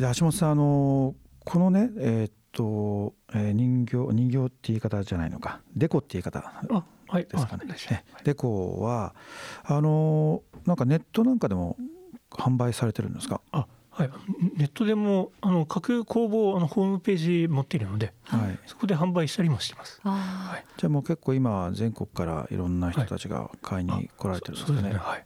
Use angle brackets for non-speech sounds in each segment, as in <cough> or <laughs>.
で橋本さんあのこのねえーっと、えー人形人形って言い方じゃないのかデコって言い方あはいですかね。ねデコはあのなんかネットなんかでも販売されてるんですか？あはい。ネットでもあの各工房あのホームページ持っているのではい。そこで販売したりもしてます。あはい。じゃあもう結構今全国からいろんな人たちが買いに来られてるんですね。ですね。はい。あ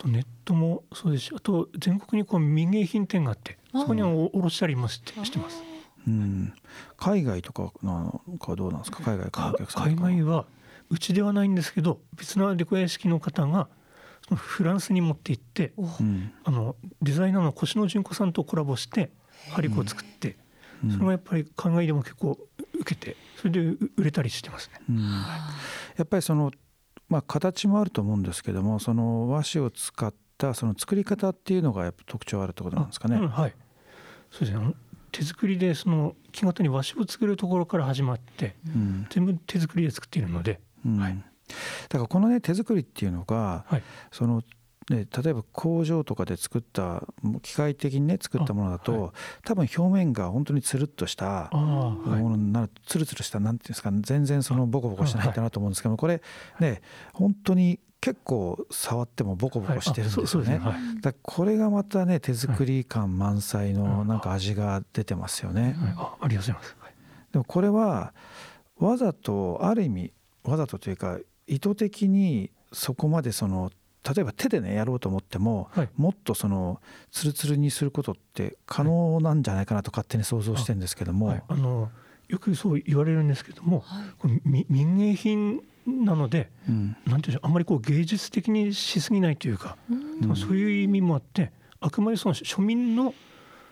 とネットもそうですしあと全国にこう民芸品店があってあそこにお卸したりもしてしてます。うん、海外とかなんかはどうなんですか？海外からのお客さん海外はうちではないんですけど別なレコヤ式の方がそのフランスに持って行っておうん。あのデザイナーの越野純子さんとコラボしてハリコを作ってうん。それがやっぱり海外でも結構受けてそれでう売れたりしてますね。うん。やっぱりその、まあ、形もあると思うんですけどもその和紙を使ったその作り方っていうのがやっぱ特徴あるってことなんですかね。うんはい。そうですね。手作りでその木型に和紙を作るところから始まってうん。全部手作りで作っているので、うん。はい。だからこのね手作りっていうのがはい。そのね、例えば工場とかで作った機械的にね作ったものだと、あは多分表面が本当につるっとしたものになるつるつるしたなんていうんですか全然そのボコボコしてないんだなと思うんですけどもこれね本当に結構触ってもボコボコしてるんですよね。そうそうですね。はい。これがまたね手作り感満載はい。のなんか味が出てますよね。はい。あありがとうございます。はい。でもこれはわざとある意味わざとというか意図的にそこまでその例えば手でねやろうと思っても、はい。もっとそのツルツルにすることって可能なんじゃないかなと勝手に想像してるんですけども、はい、あのよくそう言われるんですけども、はい。これみ民芸品なのでうん。なんていうんでしょうあんまりこう芸術的にしすぎないというか、うん。そういう意味もあってあくまでその庶民の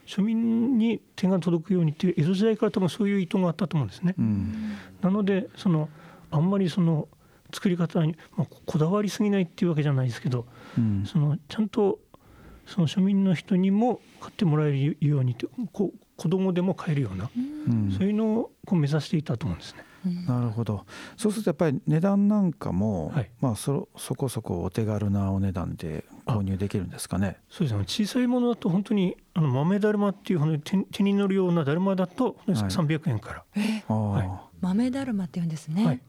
庶民に手が届くようにっていう江戸時代から多分そういう意図があったと思うんですね。うん。なのでそのあんまりその作り方に、まあ、ここだわりすぎないっていうわけじゃないですけどうん。そのちゃんとその庶民の人にも買ってもらえるようにってこう子供でも買えるような、うん。そういうのをこう目指していたと思うんですね。なるほど。そうするとやっぱり値段なんかも、はい。まあそそこそこお手軽なお値段で購入できるんですかね。そうですね。小さいものだと本当にあの豆だるまっていう本当に手手に乗るようなだるまだとはい。300円から、えあー。はい。豆だるまって言うんですね。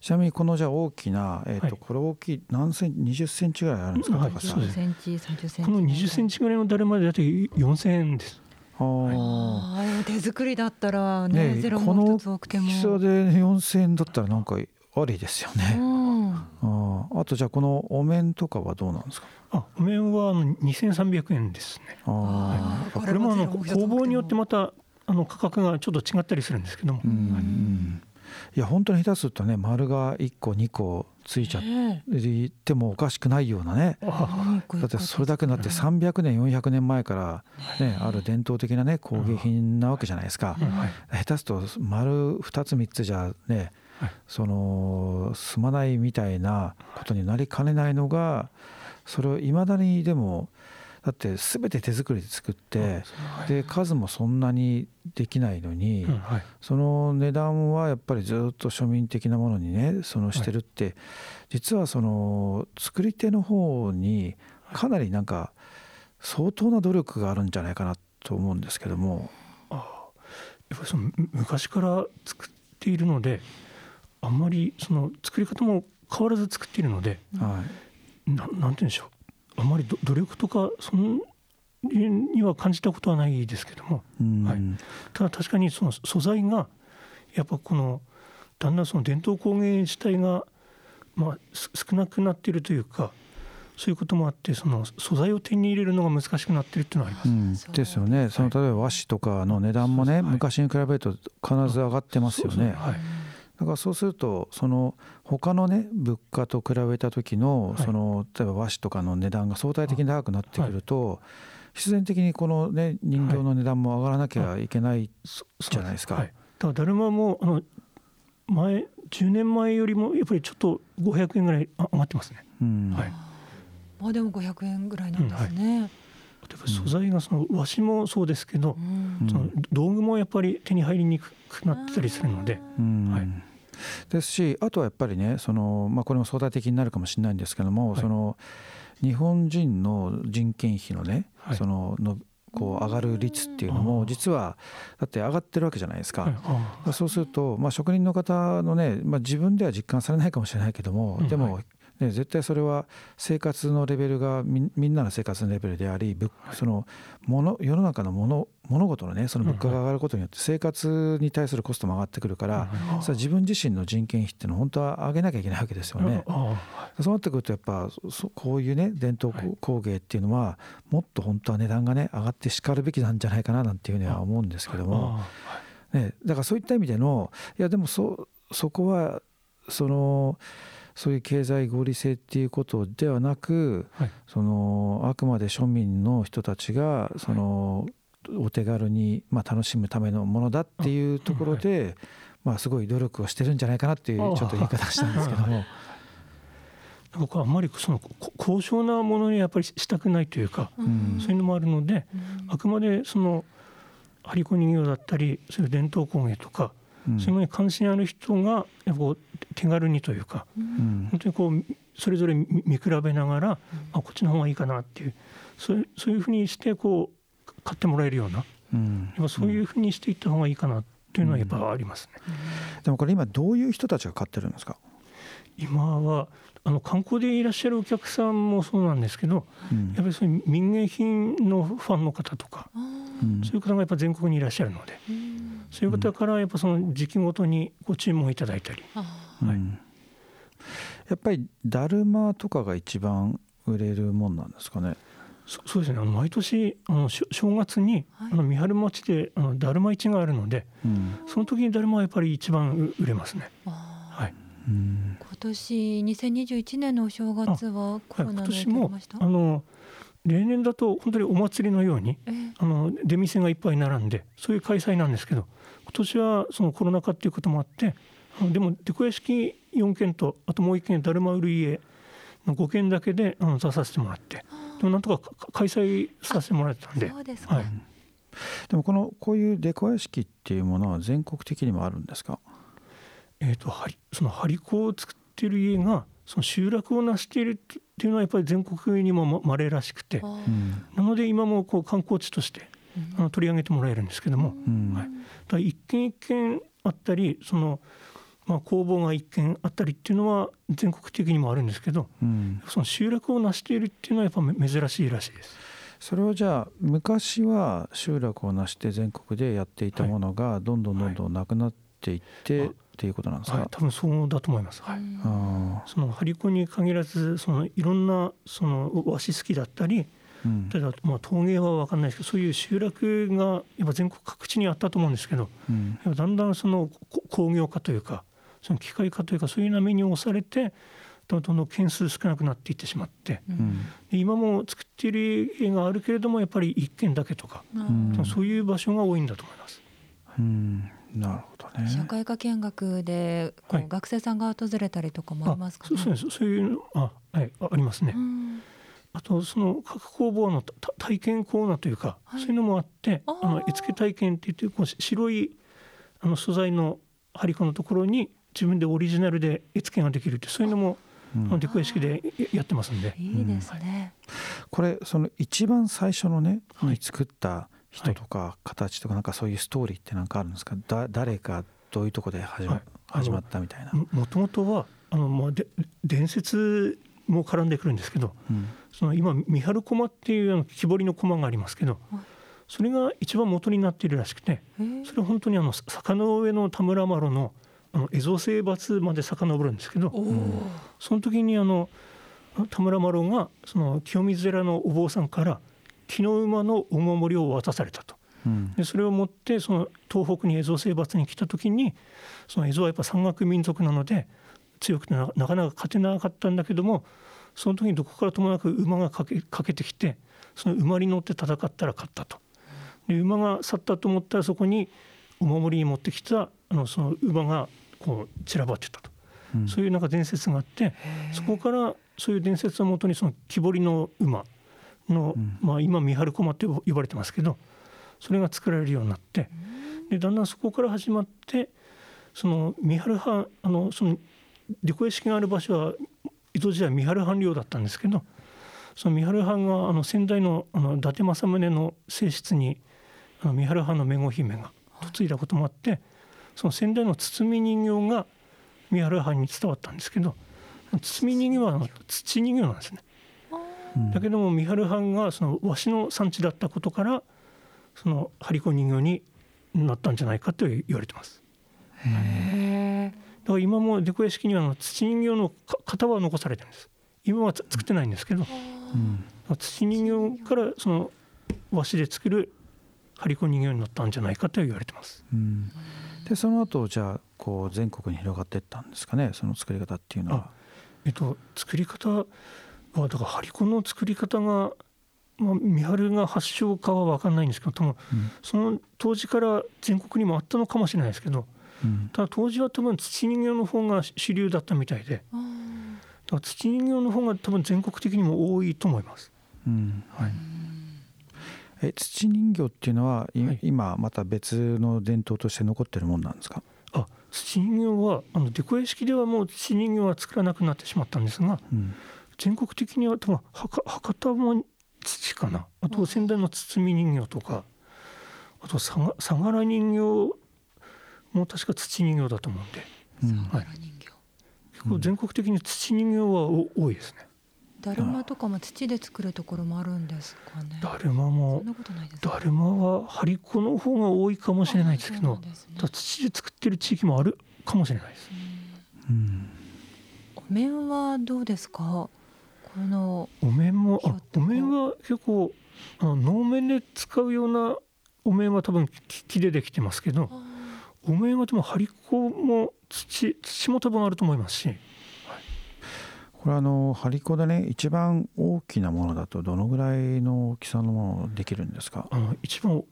はいちなみにこのじゃあ大きな、えーとはいこれ大きい何センチ20センチぐらいあるんですか、はい高さそうですセンチ、三十センチ。この20センチぐらいのだるまでだと4000円です。あーあ手作りだったらね、ねえゼロこのも一つ多くても。大きさで4000円だったらなんかありですようね。ん。あーあとじゃあこのお面とかはどうなんですか？あ、お面はあの2300円ですね。あーあーこれもあの工房によってまたあの価格がちょっと違ったりするんですけども、うんうんいや本当に下手するとね丸が1個2個ついちゃってもおかしくないようなね。あだってそれだけだって300年400年前からねある伝統的なね工芸品なわけじゃないですか。はい。下手すると丸2つ3つじゃね、はい。その済まないみたいなことになりかねないのがそれをいまだにでもだって全て手作りで作ってで数もそんなにできないのに、その値段はやっぱりずっと庶民的なものにねそのしてるって、実はその作り手の方にかなりなんか相当な努力があるんじゃないかなと思うんですけども。やっぱりそのむ昔から作っているのであんまりその作り方も変わらず作っているのではい。ななんて言うんでしょうあんまりど努力とかそんには感じたことはないですけども。うん。はい。ただ確かにその素材がやっぱこのだんだんその伝統工芸自体がまあす少なくなっているというかそういうこともあってその素材を手に入れるのが難しくなっているっていうのはあります。うん。ですよね。その例えば和紙とかの値段もね、はい。昔に比べると必ず上がってますよね。はいだからそうするとその他のね物価と比べた時のはい。その例えば和紙とかの値段が相対的に高くなってくると必然的にこのね人形の値段も上がらなきゃい。けないそじゃないですか。はい、だからだるまもあの前10年前よりもやっぱりちょっと500円ぐらいあ上がってますね。うん。はい。まあでも500円ぐらいなんですね。例えば素材がその和紙もそうですけど、うん。その道具もやっぱり手に入りにくくなってたりするので、うん。はいですしあとはやっぱりねその、まあ、これも相対的になるかもしれないんですけども、はい。その日本人の人件費のね、はい。そののこう上がる率っていうのも実はだって上がってるわけじゃないですか。そうすると、まあ、職人の方のね、まあ、自分では実感されないかもしれないけどもでもね、絶対それは生活のレベルがみみんなの生活のレベルであり、はい、そのもの世の中のもの物事のねその物価が上がることによって生活に対するコストも上がってくるから、それは自分自身の人件費っていうのは本当は上げなきゃいけないわけですよね。そうなってくるとやっぱこういうね伝統工芸っていうのはもっと本当は値段がね上がってしかるべきなんじゃないかななんていうふうには思うんですけども、ね、だからそういった意味でのいやでもそそこはその。そういう経済合理性っていうことではなく、はい、そのあくまで庶民の人たちがその、お手軽に、まあ、楽しむためのものだっていうところで、はい、まあ、すごい努力をしてるんじゃないかなっていうちょっと言い方したんですけども。<laughs> 僕はあんまりその高尚なものにやっぱりしたくないというか、うん、そういうのもあるので、うん、あくまでその張り子人形だったりそういう伝統工芸とか、うん、そういうのに関心ある人がやっぱ手軽にというか、うん、本当にこうそれぞれ見比べながら、うん、あこっちの方がいいかなっていうそうそういうふうにしてこう買ってもらえるような、うん、やっぱそういうふうにしていった方がいいかなっていうのはやっぱありますね。でもこれ今どういう人たちが買ってるんですか？今はあの観光でいらっしゃるお客さんもそうなんですけど、うん、やっぱりそういう民芸品のファンの方とか、うん、そういう方がやっぱ全国にいらっしゃるので、うん、そういう方からやっぱその時期ごとにご注文いただいたり、はい、やっぱりだるまとかが一番売れるもんなんですかね？そそうですね。あの毎年あの正月に、はい、あの三春町であのだるま市があるので、うん、その時にだるまはやっぱり一番売れますね。はい、今年2021年のお正月はコロナの影響ありました？あの例年だと本当にお祭りのように、えー、あの出店がいっぱい並んでそういう開催なんですけど今年はそのコロナ禍っていうこともあってでもデコ屋敷4軒とあともう1軒だるま売る家の5軒だけであの出させてもらってでもなんとか開催させてもらえたんでそうですか、はい、でもこのこういうデコ屋敷っていうものは全国的にもあるんですか？えーと、とその張り子を作っている家がその集落を成しているっていうのはやっぱり全国にもまれらしくて、なので今もこう観光地としてあの取り上げてもらえるんですけども、はい、だ一軒一軒あったりそのまあ、工房が一軒あったりっていうのは全国的にもあるんですけど、うん、その集落を成しているっていうのはやっぱ珍しいらしいです。それはじゃあ昔は集落を成して全国でやっていたものがどんどんどんどんなくなっていって、はい、っていうことなんですか、はい、多分そうだと思います。はい、その張り子に限らずそのいろんなその和紙好きだったり、うん、ただまあ陶芸は分かんないですけどそういう集落がやっぱ全国各地にあったと思うんですけど、うん、だんだんその工業化というかその機械化というかそういう波に押されてどんどん件数少なくなっていってしまって、うん、今も作っている家があるけれどもやっぱり1軒だけとか、うん、そういう場所が多いんだと思います。うん、なるほどね。社会科見学でこう、学生さんが訪れたりとかもありますか、ね、そうですそういうあはいありますね。あとその各工房の体験コーナーというか、はい、そういうのもあってあの絵付け体験って言ってこう白いあの素材の張り子のところに自分でオリジナルで絵付けができるってそういうのも、うん、デコ屋敷でやってますんで。いいですね。これその一番最初のね、はい、作った人とか形とかなんかそういうストーリーって何かあるんですか？だ誰かどういうとこで始ま,、始まったみたいな。もともとはあのまあで伝説も絡んでくるんですけど、うん、その今三春駒っていうあの木彫りの駒がありますけど。それが一番元になっているらしくてそれは本当にあの坂の上の田村麻呂のあの蝦夷征伐まで遡るんですけどその時にあの田村麻呂がその清水寺のお坊さんから木の馬のお守りを渡されたと。でそれを持ってその東北に蝦夷征伐に来た時にその蝦夷はやっぱ山岳民族なので強くてなかなか勝てなかったんだけどもその時にどこからともなく馬がかけかけてきてその馬に乗って戦ったら勝ったと。で馬が去ったと思ったらそこにお守りに持ってきたあのその馬がこう散らばってたと、うん、そういうなんか伝説があってそこからそういう伝説をもとにその木彫りの馬の、うん、まあ、今三春駒って呼ばれてますけどそれが作られるようになって。でだんだんそこから始まってその三春藩あのその利己屋敷がある場所は江戸時代三春藩領だったんですけどその三春藩があの先代のあの伊達政宗の正室にあの三春藩の女子姫が嫁いだこともあって、その先代の包み人形が三春藩に伝わったんですけど包み人形はあの土人形なんですね。うんだけども三春藩がその和紙の産地だったことからその張子人形になったんじゃないかと言われてます。へだから今もデコ屋敷にはあの土人形のか型は残されてるんです。今はつ作ってないんですけどうん土人形からその和紙で作る張子人形になったんじゃないかと言われてます。うんでその後じゃあこう全国に広がっていったんですかねその作り方っていうのは。えっと作り方はだから張子の作り方が、まあ、三春が発祥かは分かんないんですけど多分うん。その当時から全国にもあったのかもしれないですけどうん。ただ当時は多分土人形の方が主流だったみたいでだかあら土人形の方が多分全国的にも多いと思います。うん。はい。え土人形っていうのは、いはい。今また別の伝統として残ってるもんなんですか？あ土人形はあのデコ屋敷ではもう土人形は作らなくなってしまったんですがうん全国的には多分博博多も土かな？あと仙台の包み人形とかあとさが相良人形も確か土人形だと思うんでうんはいー人形結構全国的に土人形はお多いですね。だるまとかも土で作るところもあるんですかね。だるまそもんなことないですか。だるまは張り子の方が多いかもしれないですけどね土で作ってる地域もあるかもしれないです。うんお面はどうですか？このお面もあお面は結構あの能面で使うようなお面は多分木木でできてますけどお面はでも張り子も土土も多分あると思いますし。これあの張子でね一番大きなものだとどのぐらいの大きさのものできるんですか？あの一番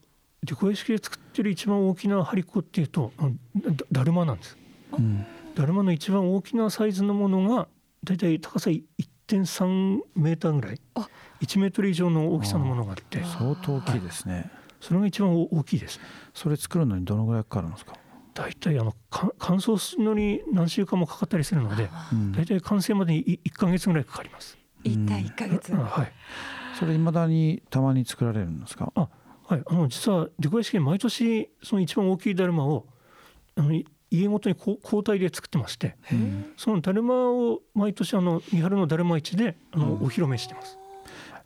デコ屋敷で作ってる一番大きな張り子っていうとだだるまなんです。うん。だるまの一番大きなサイズのものがだいたい高さ1.3メーターぐらい？あ1メートル以上の大きさのものがあって相当大きいですね。それが一番大きいですね。それ作るのにどのぐらいかかるんですか？だいたいあのか乾燥するのに何週間もかかったりするのでうんだいたい完成までに1か月ぐらいかかります。一体一ヶ月。あはい、それ未だにたまに作られるんですか？はい、あの実はデコ屋敷で毎年その一番大きいだるまをあのい家ごとにこう交代で作ってましてうんそのだるまを毎年あの三春のだるま市であのうんお披露目してます。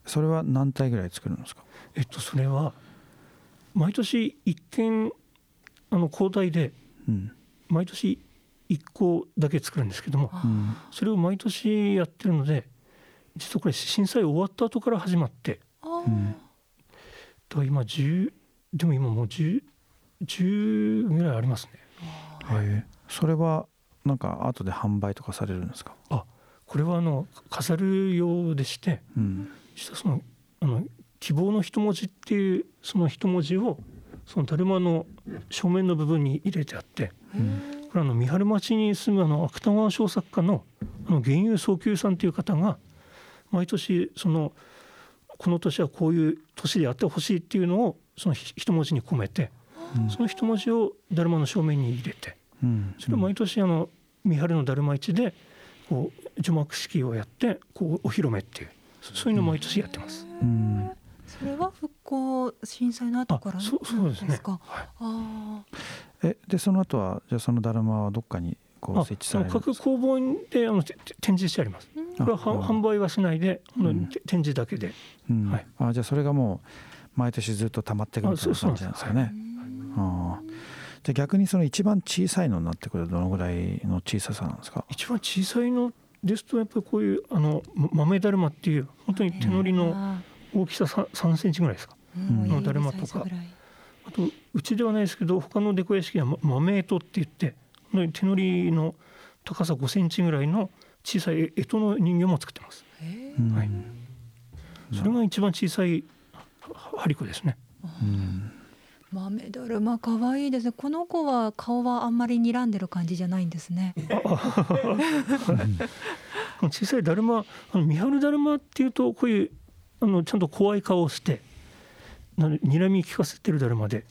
それは何体ぐらい作るんですか？えっとそれは毎年一件あの交代でうん毎年一個だけ作るんですけどもあうんそれを毎年やってるので実はこれ震災終わった後から始まってあうんだから今10でも今もう 10, 10ぐらいありますね。はいそれはなんか後で販売とかされるんですか？これはあの飾るようでしてうん。実はそのあの希望の一文字っていうその一文字をそのだるまの正面の部分に入れてあってうん。これあの三春町に住むあの芥川賞作家のあの源遊宗久さんという方が毎年そのこの年はこういう年であってほしいっていうのをそのひ一文字に込めてうんその一文字をだるまの正面に入れてうんそれを毎年あの三春のだるま市でこう除幕式をやってこうお披露目っていうそそういうのを毎年やってます。うんそれは復興震災の後からあそうそうですねか？はいあえでその後はじゃあそのだるまはどっかにこうあ設置されるんですか？各工房であの展示してあります。あ。これははあ販売はしないで、うんて展示だけで。うんはいあじゃあそれがもう毎年ずっと溜まっていくみたいなあそう感じなんですかね。うんああじゃあ逆にその一番小さいのになってくるとどのぐらいの小ささなんですか？一番小さいのですとやっぱりこういうあのま豆だるまっていう本当に手乗りのあ大きさ 3, 3センチぐらいですか？うんのだるまとかあとうちではないですけど他のデコ屋敷はま豆糸って言って本当に手乗りの高さ5センチぐらいの小さい干支の人形も作ってます。はいそれが一番小さいは張り子ですね。うん豆だるま可愛いですね。この子は顔はあんまり睨んでる感じじゃないんですね。<laughs> 小さいだるまあの三春だるまっていうとこういうあのちゃんと怖い顔をしてな睨み聞かせてるだるまで、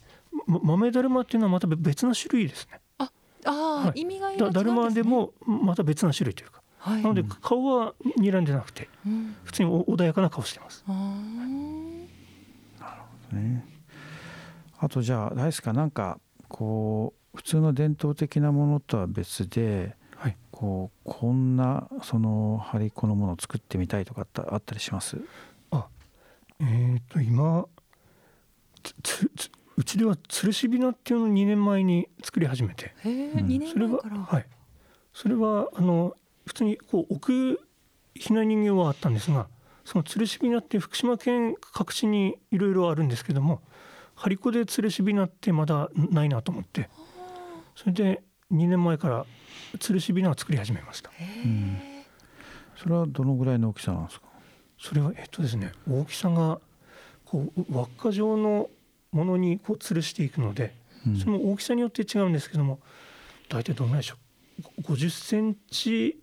ま、豆だるまっていうのはまた別な種類ですね。ああ、はい意味がいだだるまでもまた別な種類というかはいなので顔は睨んでなくてうん普通にお穏やかな顔してます。あーね、あとじゃああれですかなんかこう普通の伝統的なものとは別ではい。こうこんなその張り子のものを作ってみたいとかってあったりします？えっ、と今つつつうちでは吊るしびなっていうのを2年前に作り始めて、へえ、うん二年それは前から。はい。それはあの普通にこう置くひな人形はあったんですが、その吊るしびなって福島県各地にいろいろあるんですけども、張り子で吊るしびなってまだないなと思って、それで2年前から吊るしびなを作り始めました。うんそれはどのぐらいの大きさなんですか？それはえっとですね大きさがこう輪っか状のものにこう吊るしていくので、うん。それも大きさによって違うんですけども大体どのぐらいでしょう？50センチ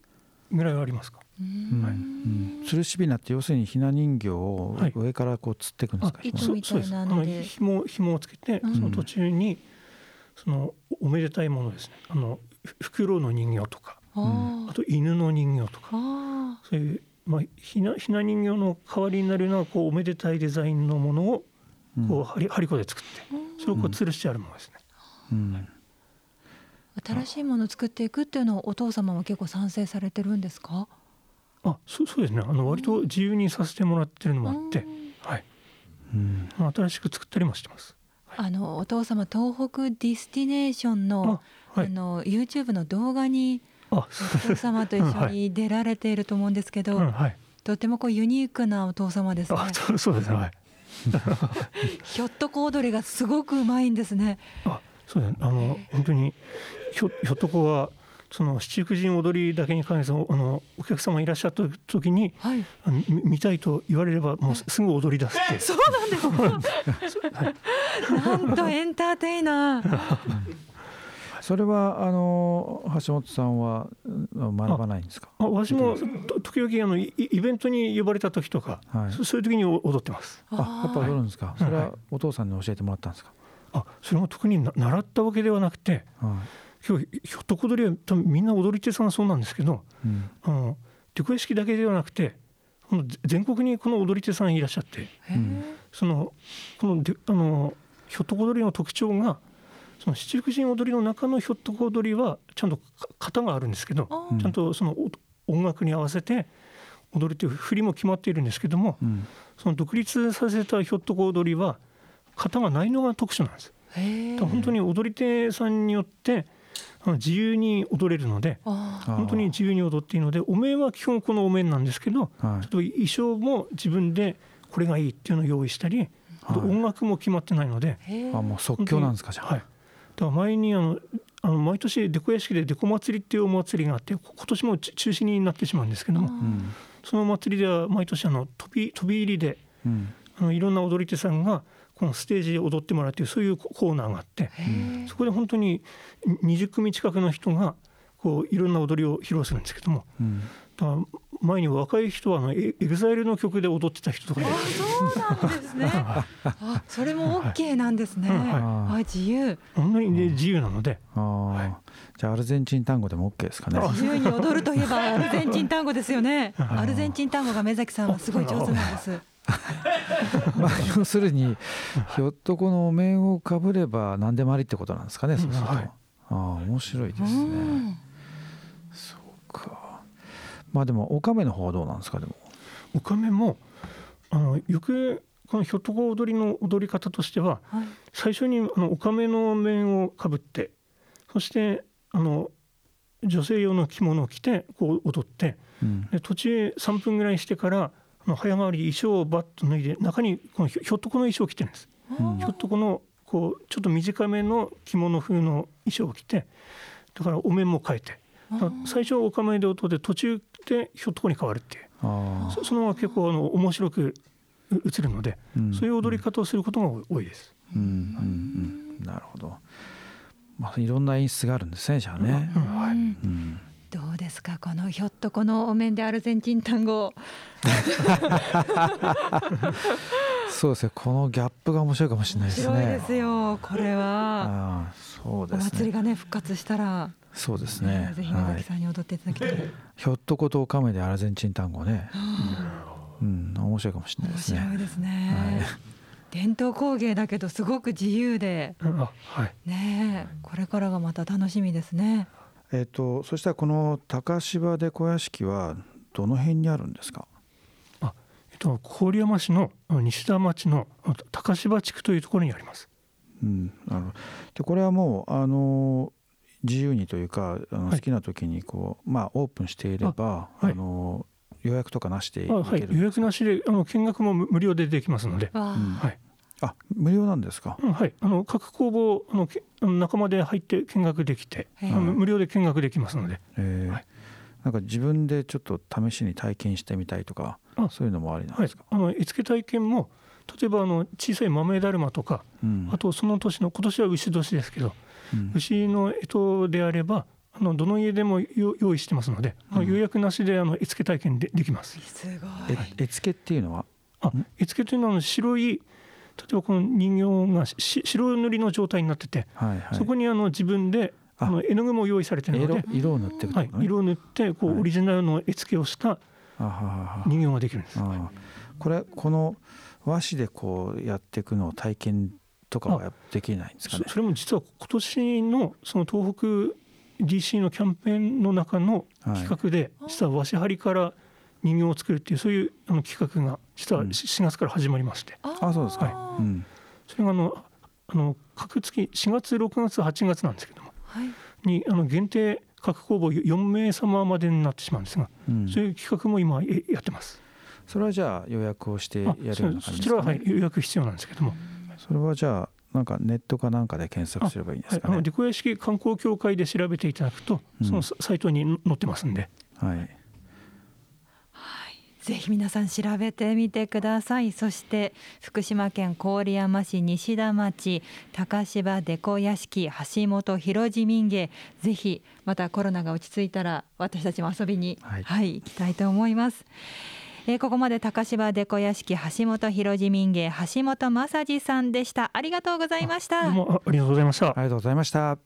ぐらいはありますか？ううんんうん。吊るしびなって要するにひな人形をはい。上からこう吊っていくんですか、糸紐みたいなので。そうです。あの紐紐をつけて、うん。その途中にそのおめでたいものですね。あのふフクロウの人形とかああと犬の人形とか。あそういう、まあ、ひなひな人形の代わりになるようなこうおめでたいデザインのものをうん。こう針針子で作ってうん。それをこう吊るしてあるものですね。うん。新しいものを作っていくっていうのをお父様は結構賛成されてるんですか？あそうそうですね。あの割と自由にさせてもらってるのもあって、うん。はい、うん。まあ新しく作ったりもしてます。あのお父様東北ディスティネーションのあはい。あの YouTube の動画にあお父様と一緒に出られていると思うんですけど、うんはい。とてもこうユニークなお父様ですね。あそうそうですねはい。<laughs> ひょっとこ踊りがすごくうまいんですね。あそうですね。あの本当にひょひょっとこはその七福神踊りだけに関してあのお客様いらっしゃった時にはい。あのみ見たいと言われればもうすすぐ踊り出すって。そうなんです <laughs> なんとエンターテイナー。それはあの橋本さんはうん学ばないんですか？あ私もと時々あのイイベントに呼ばれた時とか、はい。そそういう時に踊ってます。あやっぱ踊るんですか？い。それはお父さんに教えてもらったんですか？あそれも特にな習ったわけではなくてはい今日ひょっとこ踊りは多分みんな踊り手さんはそうなんですけどうん。あの出古屋敷だけではなくてこのぜ全国にこの踊り手さんいらっしゃってそのこのであのひょっとこ踊りの特徴がその七福神踊りの中のひょっとこ踊りはちゃんとか型があるんですけどちゃんとそのお音楽に合わせて踊るという振りも決まっているんですけどもうん。その独立させたひょっとこ踊りは型がないのが特殊なんです。本当に踊り手さんによって自由に踊れるので本当に自由に踊っていいのでお面は基本このお面なんですけどはい。ちょっと衣装も自分でこれがいいっていうのを用意したりあとはい音楽も決まってないので、あもう即興なんですかじゃあ、はい、だから前にあのあの毎年デコ屋敷でデコ祭りっていうお祭りがあってこ今年も中中止になってしまうんですけどもそのお祭りでは毎年あの飛び飛び入りでうん。あのいろんな踊り手さんがこのステージで踊ってもらうというそういうココーナーがあってそこで本当に20組近くの人がこういろんな踊りを披露するんですけどもうん。だから前に若い人はあのエ EXILE の曲で踊ってた人とかあそうなんですね。<laughs> あそれも OK なんですね、はい。あ自由。本当に、ね、自由なので。あー。じゃあアルゼンチン単語でも OK ですかね。あ自由に踊るといえばアルゼンチン単語ですよね。はい。アルゼンチン単語が目崎さんはすごい上手なんです <laughs> まあ要するにひょっとこのお面をかぶれば何でもありってことなんですかね、そうすると、はい。ああ面白いですうね、ん。そうか。まあでもおかめの方はどうなんですかでも。おかめもあのよくこのひょっとこ踊りの踊り方としてははい。最初にあのおかめの面をかぶってそしてあの女性用の着物を着てこう踊ってうん。で途中3分ぐらいしてから早変わり衣装をバッと脱いで中にこのひょっとこの衣装を着てるんです。うん。ひょっとこのこうちょっと短めの着物風の衣装を着てだからお面も変えて最初はおかめで踊って途中でひょっとこに変わるっていう。あそその方が結構あの面白くう映るので、うん。そういう踊り方をすることが多いです。うんうんうん。なるほど。まあいろんな演出があるんですねじゃあね。うん。はい。うん。うんどうですか？このひょっとこのお面でアルゼンチン単語そうですね。このギャップが面白いかもしれないですね。面白いですよこれは。そうおですね。祭りがね復活したら。そうですね。ぜひ野崎さんに踊っていただきたい、ひょっとことカメでアルゼンチン単語ね、うん、面白いかもしれない面ですね。白いですね、伝統工芸だけどすごく自由で。あはい。ねえこれからがまた楽しみですねえっ、とそしたらこの高芝で小屋敷はどの辺にあるんですか？えっと郡山市のあの西田町のあの高芝地区というところにあります。うん、なるほど。でこれはもうあの自由にというかあのはい。好きな時にこう、まあオープンしていればあ、はい。の予約とかなしでいけるあはい。予約なしであの見学も無無料でできますので。うんはいあ無料なんですか、うんはい、あの各工房あの仲間で入って見学できて、あの無料で見学できますので、えー。はい。なんか自分でちょっと試しに体験してみたいとかあそういうのもありなんはいですか、、あの絵付け体験も例えばあの小さい豆だるまとか、うん。あとその年の今年は牛年ですけど、うん。牛の干支であればあのどの家でもよ用意してますので、あの予約なしであの絵付け体験でできます。すごい。え絵付けっていうのは？あ絵付けというのはあの白い例えばこの人形がし白塗りの状態になってて、はいはい。そこにあの自分であ。あの絵の具も用意されているの色で、色を塗っていくってはい色を塗ってこはい。うオリジナルの絵付けをした人形ができるんです。これこの和紙でこうやっていくのを体験とかはできないんですかね？そそれも実は今年のその東北 DC のキャンペーンの中の企画で、実は和紙張りから人形を作るっていうそういうあの企画が実はうん。4月から始まりまして、あそうですか、はうん。それがあのあの各月4月6月8月なんですけどもい。にあの限定各工房4名様までになってしまうんですが、うん。そういう企画も今えやってます。それはじゃあ予約をしてやあるようそな感じですそちらは、か、ねはい、予約必要なんですけども、それはじゃあなんかネットかなんかで検索すればいいんですはい、あのかねデコ屋敷観光協会で調べていただくと、うん。そのササイトに載ってますんで、はいぜひ皆さん調べてみてください。そして福島県郡山市西田町高芝デコ屋敷橋本広寺民芸ぜひまたコロナが落ち着いたら私たちも遊びにはい。はい、行きたいと思います。えーここまで高芝デコ屋敷橋本広寺民芸橋本正治さんでした。ありがとうございました。どうもあありがとうございました。あ。りがとうございました